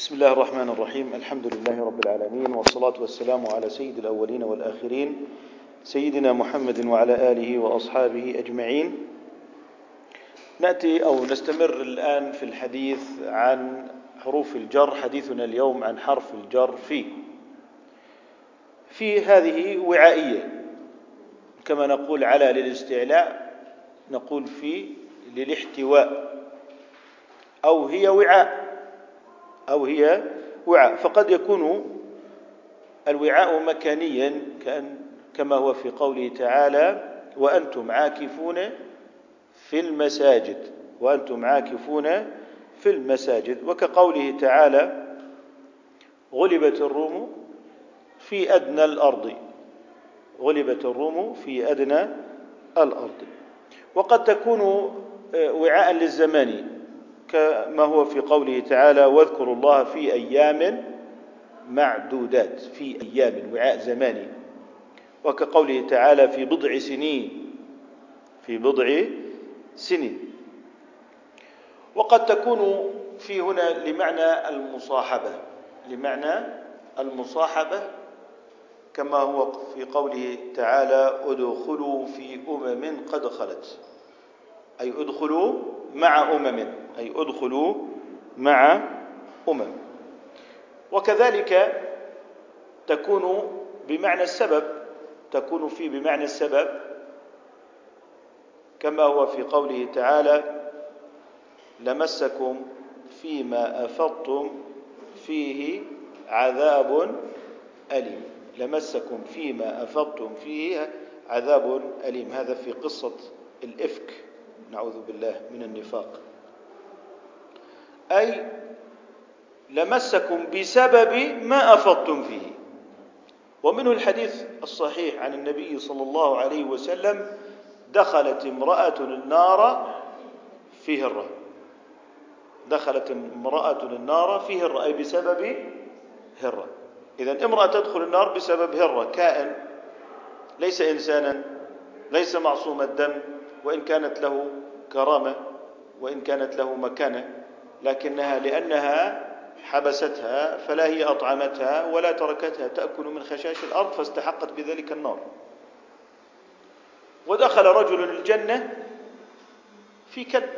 بسم الله الرحمن الرحيم الحمد لله رب العالمين والصلاة والسلام على سيد الأولين والآخرين سيدنا محمد وعلى آله وأصحابه أجمعين نأتي أو نستمر الآن في الحديث عن حروف الجر حديثنا اليوم عن حرف الجر في في هذه وعائية كما نقول على للاستعلاء نقول في للاحتواء أو هي وعاء أو هي وعاء. فقد يكون الوعاء مكانيا كأن كما هو في قوله تعالى وأنتم عاكفون في المساجد. وأنتم عاكفون في المساجد. وكقوله تعالى غلبت الروم في أدنى الأرض. غلبت الروم في أدنى الأرض. وقد تكون وعاء للزمان. كما هو في قوله تعالى واذكروا الله في أيام معدودات في أيام وعاء زماني وكقوله تعالى في بضع سنين في بضع سنين. وقد تكون في هنا لمعنى المصاحبة لمعنى المصاحبة كما هو في قوله تعالى ادخلوا في أمم قد خلت. أي ادخلوا مع أمم أي ادخلوا مع أمم. وكذلك تكون بمعنى السبب تكون في بمعنى السبب كما هو في قوله تعالى لمسكم فيما أفضتم فيه عذاب أليم. لمسكم فيما أفضتم فيه عذاب أليم. هذا في قصة الإفك. نعوذ بالله من النفاق. أي لمسكم بسبب ما أفضتم فيه. ومنه الحديث الصحيح عن النبي صلى الله عليه وسلم دخلت امرأة النار في هرة. دخلت امرأة النار في هرة أي بسبب هرة. إذا امرأة تدخل النار بسبب هرة كائن ليس إنسانا ليس معصوم الدم. وإن كانت له كرامة وإن كانت له مكانة لكنها لأنها حبستها فلا هي أطعمتها ولا تركتها تأكل من خشاش الأرض فاستحقت بذلك النار. ودخل رجل الجنة في كلب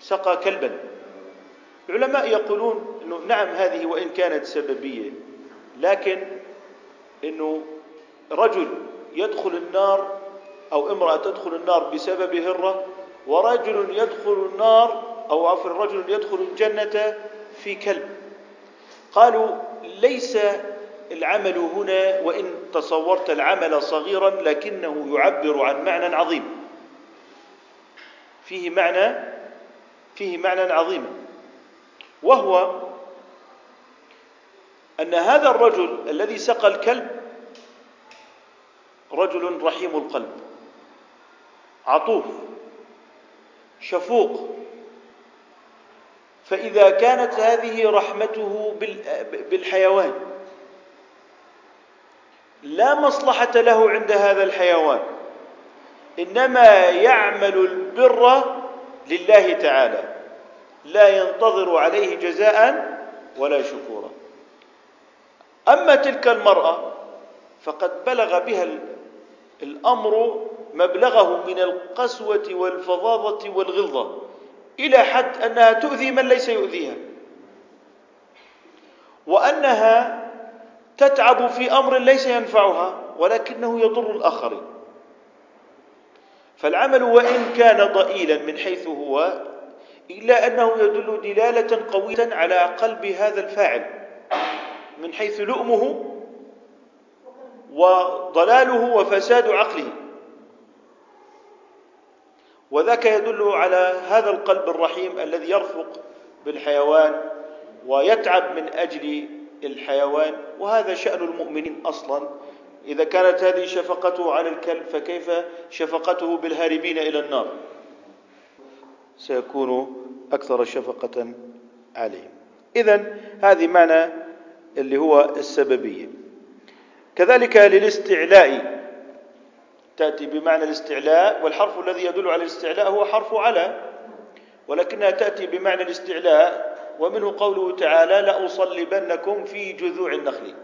سقى كلبا. العلماء يقولون إنه نعم هذه وإن كانت سببية لكن إنه رجل يدخل النار أو امرأة تدخل النار بسبب هرة ورجل يدخل النار أو عفوا رجل يدخل الجنة في كلب. قالوا ليس العمل هنا وإن تصورت العمل صغيرا لكنه يعبر عن معنى عظيم. فيه معنى فيه معنى عظيم. وهو أن هذا الرجل الذي سقى الكلب رجل رحيم القلب. عطوف شفوق. فإذا كانت هذه رحمته بالحيوان لا مصلحة له عند هذا الحيوان إنما يعمل البر لله تعالى لا ينتظر عليه جزاء ولا شكورا. أما تلك المرأة فقد بلغ بها الأمر مبلغه من القسوة والفظاظة والغلظة. إلى حد أنها تؤذي من ليس يؤذيها. وأنها تتعب في أمر ليس ينفعها ولكنه يضر الآخرين. فالعمل وإن كان ضئيلا من حيث هو إلا أنه يدل دلالة قوية على قلب هذا الفاعل. من حيث لؤمه وضلاله وفساد عقله. وذاك يدل على هذا القلب الرحيم الذي يرفق بالحيوان ويتعب من أجل الحيوان وهذا شأن المؤمنين أصلا. إذا كانت هذه شفقته على الكلب فكيف شفقته بالهاربين إلى النار؟ سيكون أكثر شفقة عليهم. اذا هذه معنى اللي هو السببية. كذلك للاستعلاء. تأتي بمعنى الاستعلاء والحرف الذي يدل على الاستعلاء هو حرف على. ولكنها تأتي بمعنى الاستعلاء ومنه قوله تعالى لأصلبنكم في جذوع النخل.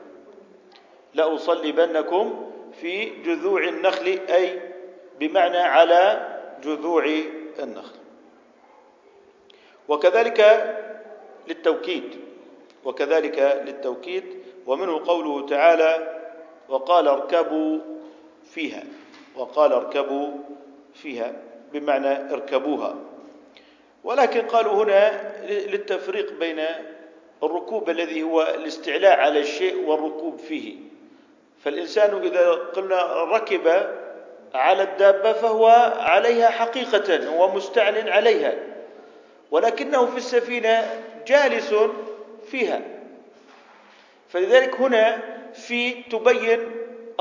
لأصلبنكم في جذوع النخل أي بمعنى على جذوع النخل. وكذلك للتوكيد وكذلك للتوكيد ومنه قوله تعالى وقال اركبوا فيها. وقال اركبوا فيها بمعنى اركبوها. ولكن قالوا هنا للتفريق بين الركوب الذي هو الاستعلاء على الشيء والركوب فيه. فالإنسان إذا قلنا ركب على الدابة فهو عليها حقيقة هو عليها ولكنه في السفينة جالس فيها. فلذلك هنا في تبين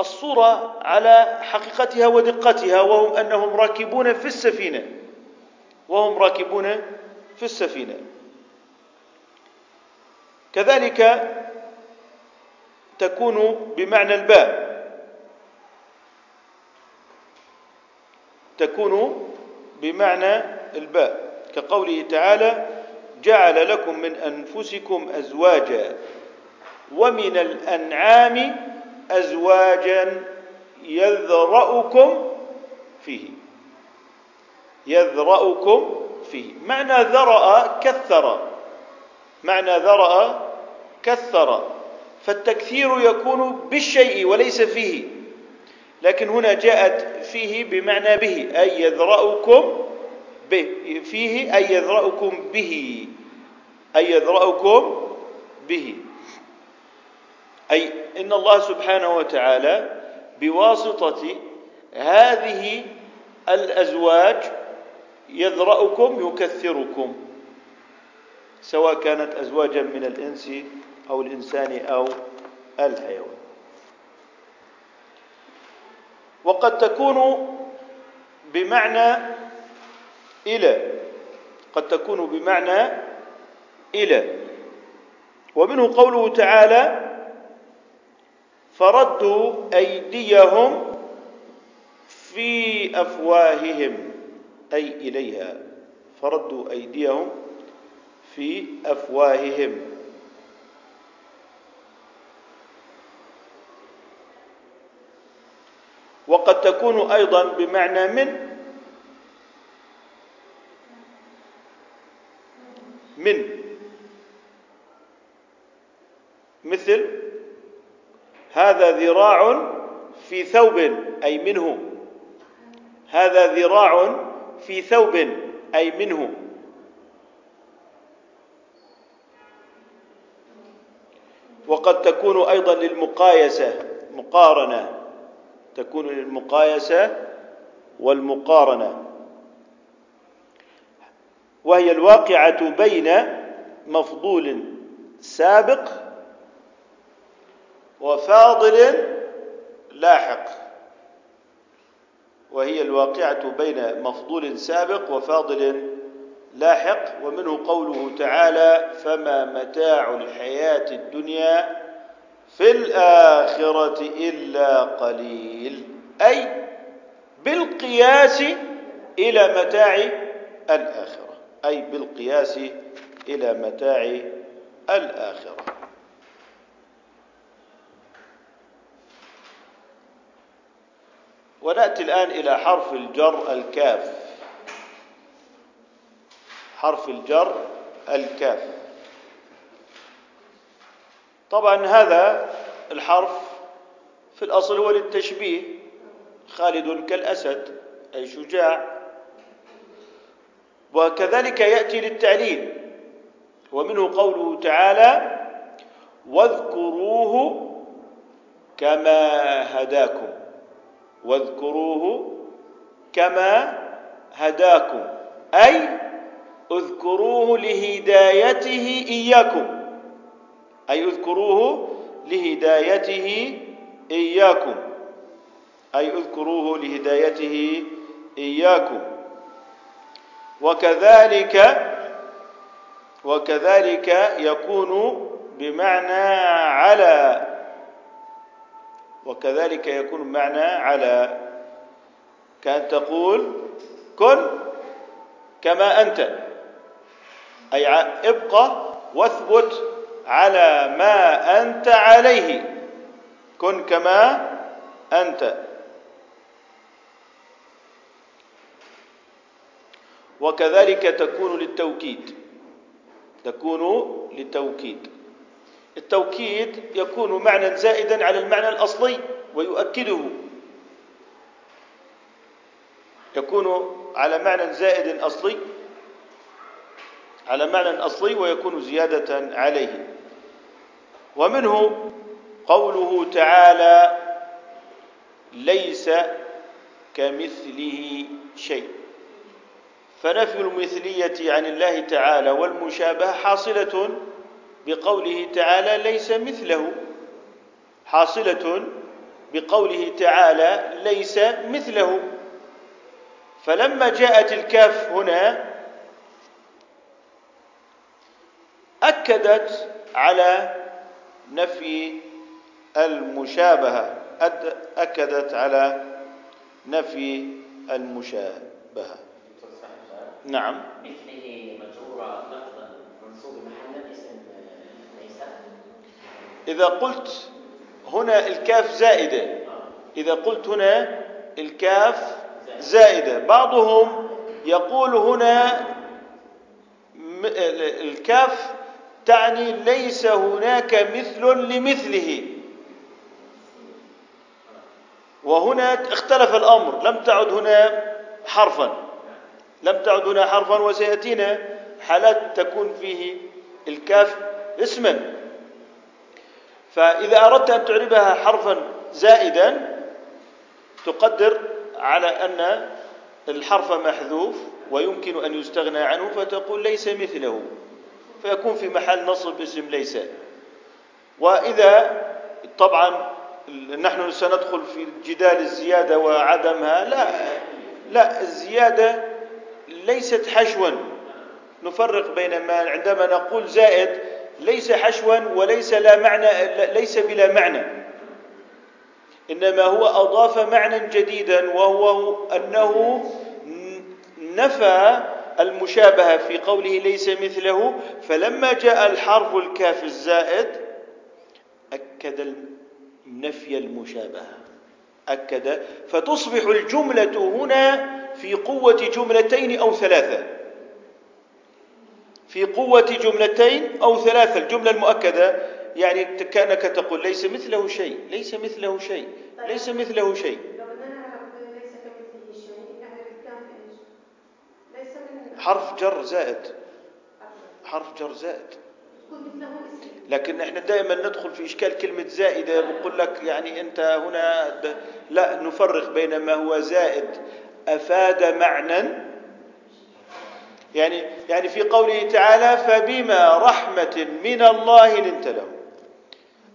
الصورة على حقيقتها ودقتها وهم أنهم راكبون في السفينة. وهم راكبون في السفينة. كذلك تكون بمعنى الباء. تكون بمعنى الباء. كقوله تعالى جعل لكم من أنفسكم أزواجا ومن الأنعام ازواجا يذرأكم فيه. يذرأكم فيه. معنى ذرأ كثر. معنى ذرأ كثر. فالتكثير يكون بالشيء وليس فيه. لكن هنا جاءت فيه بمعنى به أي يذرأكم به. فيه أي يذرأكم به. أي يذرأكم به. أي إن الله سبحانه وتعالى بواسطة هذه الأزواج يذرأكم يكثركم سواء كانت أزواجا من الإنس أو الإنسان أو الحيوان. وقد تكون بمعنى إلى قد تكون بمعنى إلى. ومنه قوله تعالى فردوا أيديهم في أفواههم أي إليها. فردوا أيديهم في أفواههم. وقد تكون أيضا بمعنى من؟ من. مثل هذا ذراع في ثوب أي منه. هذا ذراع في ثوب أي منه. وقد تكون أيضا للمقايسة مقارنة. تكون للمقايسة والمقارنة. وهي الواقعة بين مفضول سابق وفاضل لاحق. وهي الواقعة بين مفضول سابق وفاضل لاحق ومنه قوله تعالى فما متاع الحياة الدنيا في الآخرة إلا قليل. أي بالقياس إلى متاع الآخرة. أي بالقياس إلى متاع الآخرة. ونأتي الآن إلى حرف الجر الكاف. حرف الجر الكاف. طبعا هذا الحرف في الأصل هو للتشبيه. خالد كالأسد أي شجاع. وكذلك يأتي للتعليل. ومنه قوله تعالى واذكروه كما هداكم. واذكروه كما هداكم. أي اذكروه لهدايته إياكم. أي اذكروه لهدايته إياكم. أي اذكروه لهدايته إياكم. وكذلك وكذلك يكون بمعنى على وكذلك يكون بمعنى على كأن تقول كن كما أنت. أي ابقى واثبت على ما أنت عليه. كن كما أنت. وكذلك تكون للتوكيد. تكون للتوكيد. التوكيد يكون معنى زائدا على المعنى الأصلي ويؤكده. يكون على معنى زائد أصلي على معنى أصلي ويكون زيادة عليه. ومنه قوله تعالى ليس كمثله شيء. فنفي المثلية عن الله تعالى والمشابهة حاصلة بقوله تعالى ليس مثله حاصلة بقوله تعالى ليس مثله. فلما جاءت الكاف هنا أكدت على نفي المشابهة أكدت على نفي المشابهة. نعم. مثله مجرورة لفظا منصوب محلا اسم ليس إذا قلت هنا الكاف زائدة. إذا قلت هنا الكاف زائدة. بعضهم يقول هنا الكاف تعني ليس هناك مثل لمثله. وهنا اختلف الأمر. لم تعد هنا حرفا. لم تعد هنا حرفا وسيأتينا حالات تكون فيه الكاف اسما. فإذا أردت أن تعربها حرفا زائدا تقدر على أن الحرف محذوف ويمكن أن يستغنى عنه فتقول ليس مثله. فيكون في محل نصب اسم ليس. وإذا طبعا نحن سندخل في جدال الزيادة وعدمها لا لا الزيادة ليست حشوا. نفرق بين ما عندما نقول زائد ليس حشوا وليس لا معنى ليس بلا معنى. إنما هو أضاف معنى جديدا وهو أنه نفى المشابهة في قوله ليس مثله. فلما جاء الحرف الكاف الزائد أكد نفي المشابهة. أكد. فتصبح الجملة هنا في قوة جملتين أو ثلاثة. في قوة جملتين أو ثلاثة الجملة المؤكدة يعني كأنك تقول ليس مثله شيء ليس مثله شيء ليس مثله شيء. حرف جر زائد. حرف جر زائد. لكن إحنا دائما ندخل في إشكال كلمة زائدة بقول لك يعني أنت هنا لا نفرق بين ما هو زائد أفاد معنى يعني يعني في قوله تعالى فبما رحمة من الله لنت له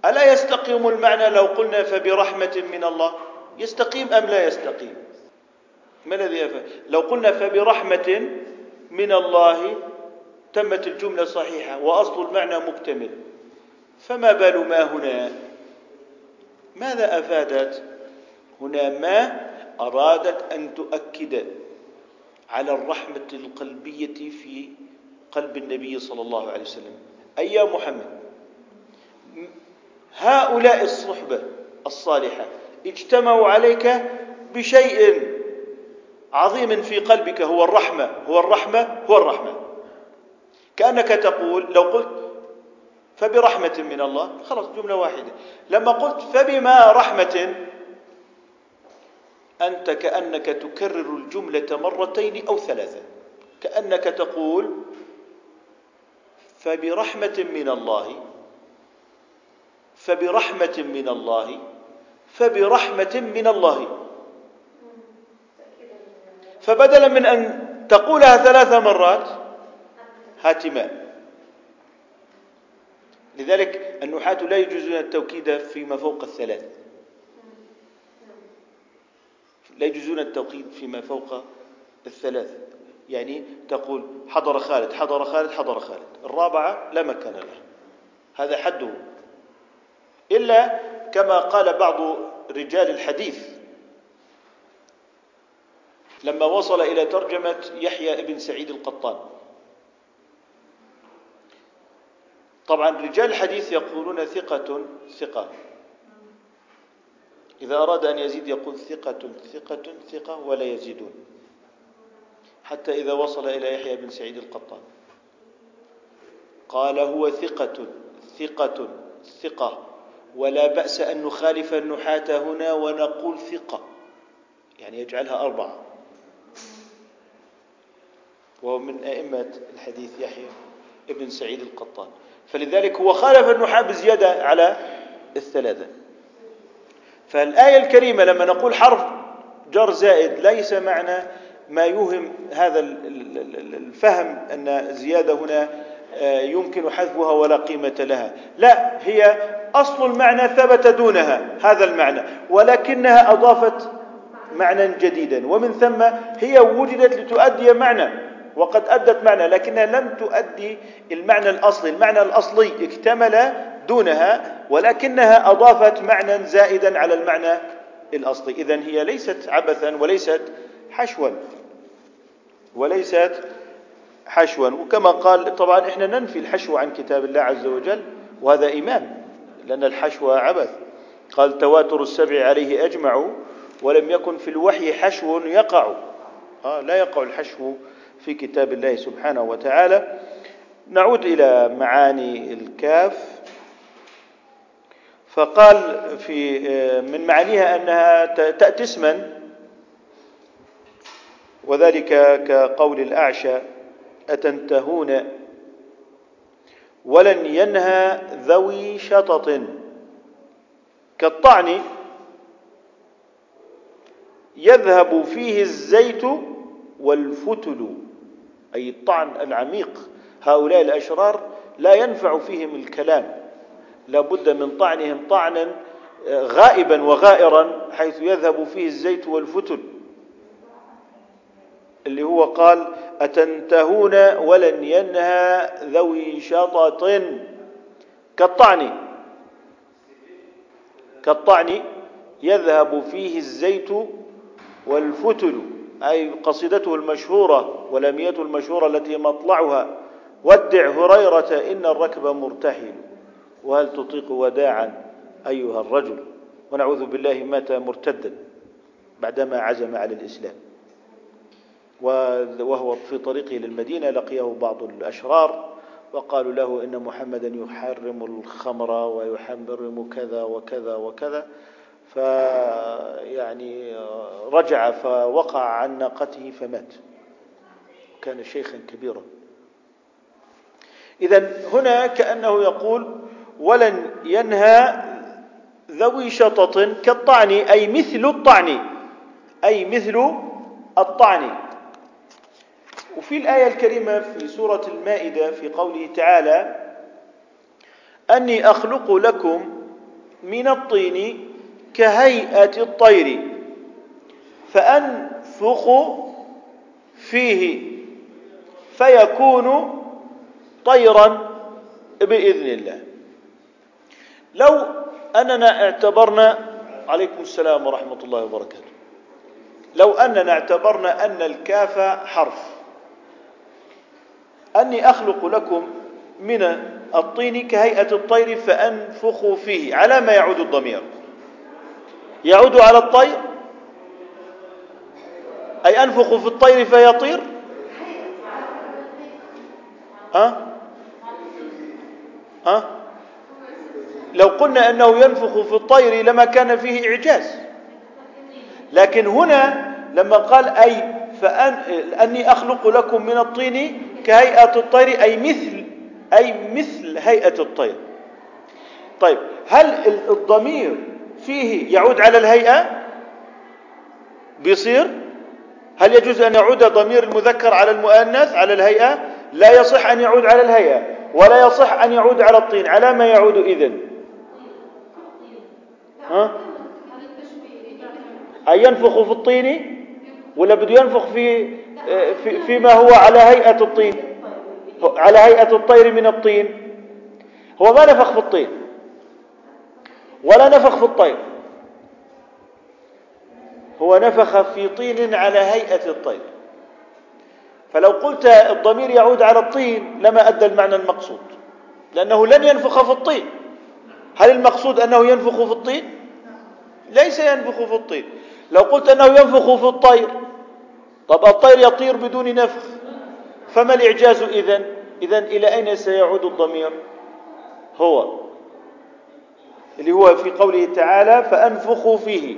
ألا يستقيم المعنى لو قلنا فبرحمة من الله؟ يستقيم أم لا يستقيم؟ ما الذي أفاد لو قلنا فبرحمة من الله تمت الجملة صحيحة وأصل المعنى مكتمل فما بال ما هنا؟ ماذا أفادت؟ هنا ما أرادت أن تؤكد. على الرحمة القلبية في قلب النبي صلى الله عليه وسلم. أي يا محمد هؤلاء الصحبة الصالحة اجتمعوا عليك بشيء عظيم في قلبك هو الرحمة هو الرحمة هو الرحمة. كأنك تقول لو قلت فبرحمة من الله خلاص جملة واحدة. لما قلت فبما رحمة أنت كأنك تكرر الجملة مرتين أو ثلاثة. كأنك تقول فبرحمة من الله فبرحمة من الله فبرحمة من الله. فبدلا من أن تقولها ثلاث مرات هاتما لذلك النحاة لا يجوزون التوكيد فيما فوق الثلاث. لا يجوزون التوقيت فيما فوق الثلاث. يعني تقول حضر خالد حضر خالد حضر خالد. الرابعة لا مكان له. هذا حده. إلا كما قال بعض رجال الحديث لما وصل إلى ترجمة يحيى ابن سعيد القطان. طبعا رجال الحديث يقولون ثقة ثقة. إذا أراد أن يزيد يقول ثقة ثقة ثقة ولا يزيدون. حتى إذا وصل إلى يحيى بن سعيد القطان. قال هو ثقة ثقة ثقة. ولا بأس أن نخالف النحاة هنا ونقول ثقة. يعني يجعلها أربعة. وهو من أئمة الحديث يحيى ابن سعيد القطان. فلذلك هو خالف النحاة بزيادة على الثلاثة. فالآية الكريمة لما نقول حرف جر زائد ليس معنى ما يوهم هذا الفهم أن زيادة هنا آه، يمكن حذفها ولا قيمة لها. لا هي أصل المعنى ثبت دونها هذا المعنى ولكنها أضافت معنى جديدا. ومن ثم هي وجدت لتؤدي معنى وقد أدت معنى لكنها لم تؤدي المعنى الأصلي. المعنى الأصلي اكتمل دونها ولكنها أضافت معنى زائدا على المعنى الأصلي. إذا هي ليست عبثا وليست حشوا. وليست حشوا. وكما قال طبعا إحنا ننفي الحشو عن كتاب الله عز وجل وهذا إيمان لأن الحشو عبث. قال تواتر السبع عليه أجمعوا ولم يكن في الوحي حشو يقع. آه لا يقع الحشو في كتاب الله سبحانه وتعالى. نعود إلى معاني الكاف. فقال في من معانيها أنها تأتي اسما وذلك كقول الأعشى أتنتهون؟ ولن ينهى ذوي شطط. كالطعن يذهب فيه الزيت والفتل أي الطعن العميق. هؤلاء الأشرار لا ينفع فيهم الكلام. لا بد من طعنهم طعنا غائبا وغائرا حيث يذهب فيه الزيت والفتل اللي هو قال أتنتهون ولن ينهى ذوي شطط؟ كالطعن. كالطعن يذهب فيه الزيت والفتل أي قصيدته المشهورة ولميته المشهورة التي مطلعها ودع هريرة إن الركب مرتحل. وهل تطيق وداعا أيها الرجل؟ ونعوذ بالله مات مرتدا بعدما عزم على الإسلام. وهو في طريقه للمدينة لقيه بعض الأشرار وقالوا له إن محمدا يحرم الخمر ويحرم كذا وكذا وكذا. فيعني رجع فوقع عن ناقته فمات. كان شيخا كبيرا. إذا هنا كأنه يقول ولن ينهى ذوي شطط كالطعن أي مثل الطعن أي مثل الطعن. وفي الآية الكريمة في سورة المائدة في قوله تعالى أني أخلق لكم من الطين كهيئة الطير فأنفخ فيه فيكون طيرا بإذن الله. لو أننا اعتبرنا عليكم السلام ورحمة الله وبركاته. لو أننا اعتبرنا أن الكاف حرف أني أخلق لكم من الطين كهيئة الطير فأنفخ فيه على ما يعود الضمير. يعود على الطير؟ أي أنفخ في الطير فيطير؟ ها؟ ها؟ لو قلنا أنه ينفخ في الطير لما كان فيه إعجاز. لكن هنا لما قال أي فأن أني أخلق لكم من الطين كهيئة الطير أي مثل أي مثل هيئة الطير. طيب هل الضمير فيه يعود على الهيئة؟ بيصير؟ هل يجوز أن يعود ضمير المذكر على المؤنث على الهيئة؟ لا يصح أن يعود على الهيئة ولا يصح أن يعود على الطين. على ما يعود إذن؟ ها؟ ينفخ في الطين؟ ولا بده ينفخ في فيما هو على هيئة الطين؟ على هيئة الطير من الطين. هو ما نفخ في الطين. ولا نفخ في الطير. هو نفخ في طين على هيئة الطير. فلو قلت الضمير يعود على الطين لما أدى المعنى المقصود. لأنه لن ينفخ في الطين. هل المقصود أنه ينفخ في الطين؟ ليس ينفخ في الطين لو قلت أنه ينفخ في الطير طب الطير يطير بدون نفخ. فما الإعجاز إذن؟ إذن إلى أين سيعود الضمير؟ هو اللي هو في قوله تعالى فأنفخوا فيه.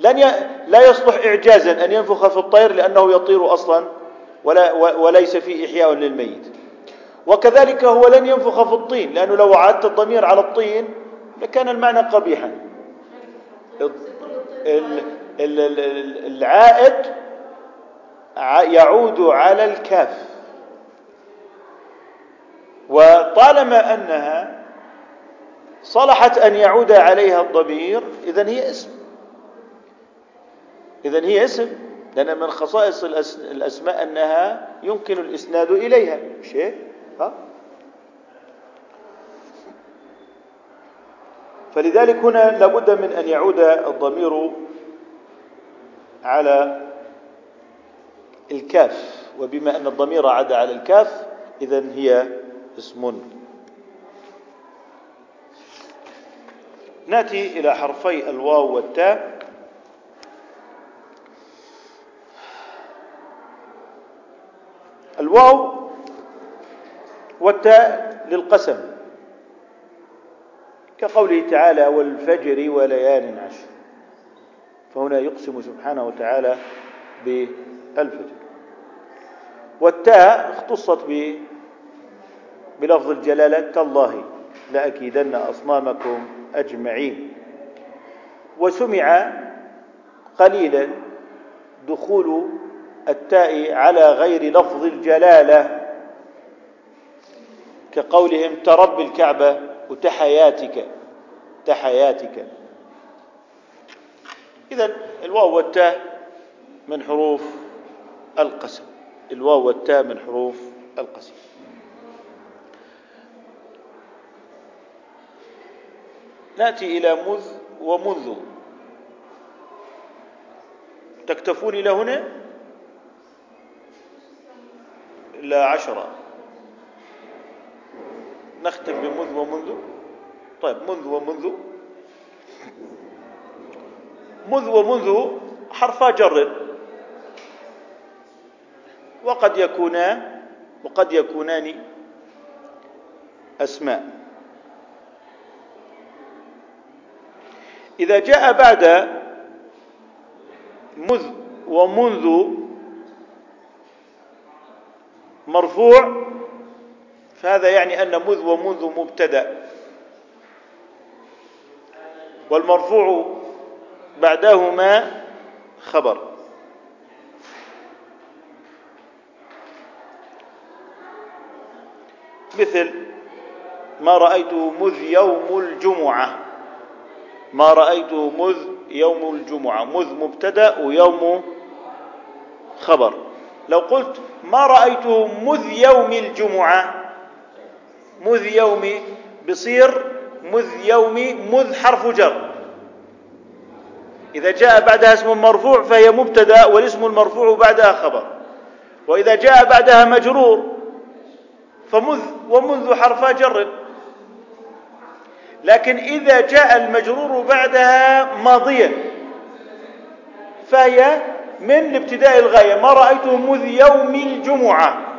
لن ي... لا يصلح إعجازا أن ينفخ في الطير لأنه يطير أصلا ولا وليس فيه إحياء للميت. وكذلك هو لن ينفخ في الطين لأنه لو عدت الضمير على الطين لكان المعنى قبيحا. العائد يعود على الكاف. وطالما أنها صلحت أن يعود عليها الضمير إذن هي اسم. إذن هي اسم. لأن من خصائص الأسماء أنها يمكن الإسناد إليها. شيء؟ ها؟ فلذلك هنا لابد من أن يعود الضمير على الكاف وبما أن الضمير عاد على الكاف إذا هي اسم. نأتي إلى حرفي الواو والتاء. الواو والتاء للقسم. كقوله تعالى والفجر وليال عشر. فهنا يقسم سبحانه وتعالى بالفجر. والتاء اختصت بلفظ الجلالة تالله لأكيدن أصنامكم أجمعين. وسمع قليلا دخول التاء على غير لفظ الجلالة كقولهم ترب الكعبة وتحياتك تحياتك إذا الواو والتاء من حروف القسم. الواو والتاء من حروف القسم. نأتي إلى مذ ومنذ تكتفون إلى هنا؟ إلى عشرة. نختم بمذ ومنذ. طيب منذ ومنذ. مذ ومنذ حرفا جر. وقد يكونان وقد يكونان أسماء. إذا جاء بعد مذ ومنذ مرفوع فهذا يعني أن مذ ومنذ مبتدأ. والمرفوع بعدهما خبر. مثل ما رأيته مذ يوم الجمعة. ما رأيته مذ يوم الجمعة. مذ مبتدأ ويوم خبر. لو قلت ما رأيته مذ يوم الجمعة مذ يوم بصير مذ يوم مذ حرف جر. إذا جاء بعدها اسم مرفوع فهي مبتدأ والاسم المرفوع بعدها خبر. وإذا جاء بعدها مجرور فمذ ومنذ حرفا جر. لكن إذا جاء المجرور بعدها ماضيا فهي من ابتداء الغاية. ما رأيته مذ يوم الجمعة.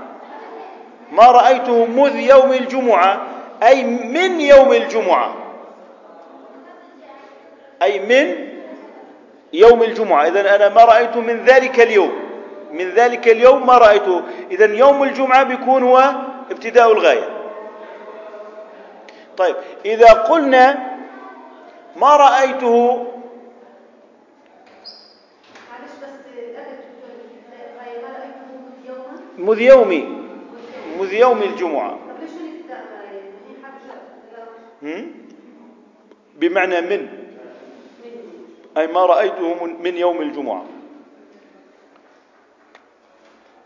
ما رأيته مذ يوم الجمعة أي من يوم الجمعة. أي من يوم الجمعة. إذا أنا ما رأيته من ذلك اليوم. من ذلك اليوم ما رأيته. إذا يوم الجمعة بيكون هو ابتداء الغاية. طيب إذا قلنا ما رأيته مذ يومي. مذ يوم الجمعة. بمعنى من؟ أي ما رأيته من يوم الجمعة.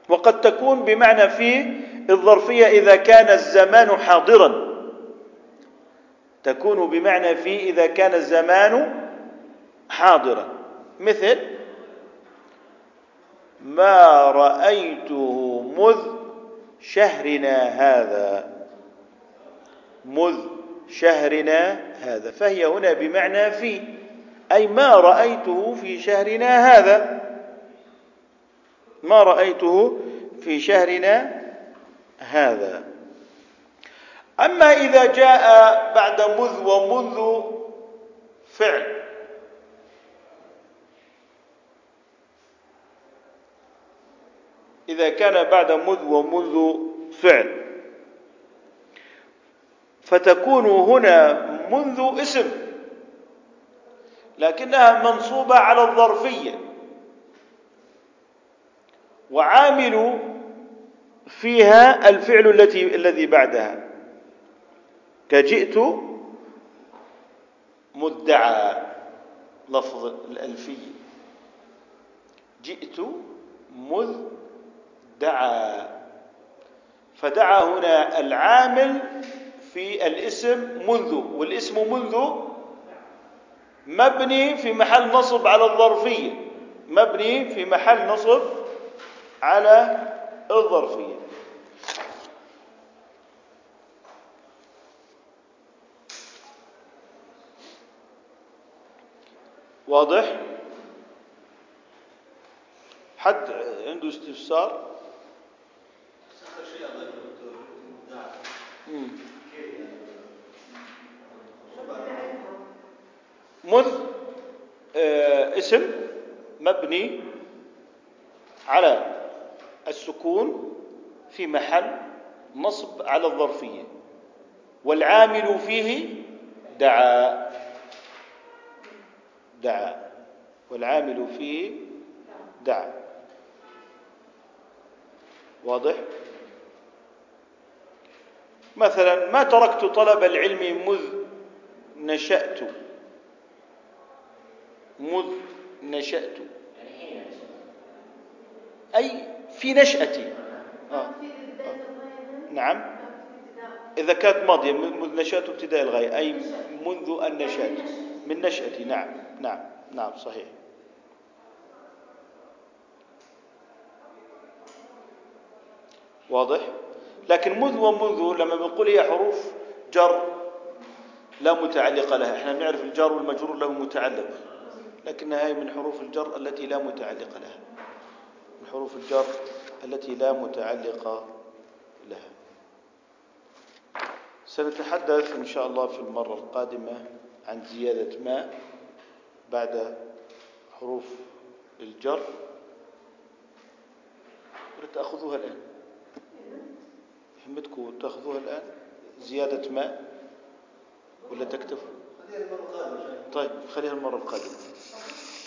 وقد تكون بمعنى في الظرفية إذا كان الزمان حاضرا. تكون بمعنى في إذا كان الزمان حاضرا. مثل ما رأيته مذ شهرنا هذا. مذ شهرنا هذا. فهي هنا بمعنى في. أي ما رأيته في شهرنا هذا. ما رأيته في شهرنا هذا. أما إذا جاء بعد مذ ومنذ فعل. إذا كان بعد مذ ومنذ فعل. فتكون هنا منذ اسم لكنها منصوبة على الظرفية. وعامل فيها الفعل التي الذي بعدها. كجئت مدعى لفظ الألفية. جئت مذ دعا. فدعا هنا العامل في الاسم منذ والاسم منذ مبني في محل نصب على الظرفية. مبني في محل نصب على الظرفية. واضح؟ حد عنده استفسار؟ مذ آه اسم مبني على السكون في محل نصب على الظرفية. والعامل فيه دعا دعا والعامل فيه دعا واضح؟ مثلا ما تركت طلب العلم مذ نشأت؟ مذ نشأت. أي في نشأتي. آه. نعم. إذا كانت ماضية منذ نشأت ابتداء الغاية. أي منذ أن نشأت. من نشأتي. نعم. نعم. نعم صحيح. واضح؟ لكن مذ ومنذ لما بنقول هي حروف جر لا متعلق لها. إحنا بنعرف الجار والمجرور له متعلق. لكنها من حروف الجر التي لا متعلق لها. من حروف الجر التي لا متعلق لها. سنتحدث إن شاء الله في المرة القادمة عن زيادة ما بعد حروف الجر. تأخذوها الآن؟ همتكم تأخذوها الآن؟ زيادة ما ولا تكتفوا؟ طيب خليها المرة القادمة.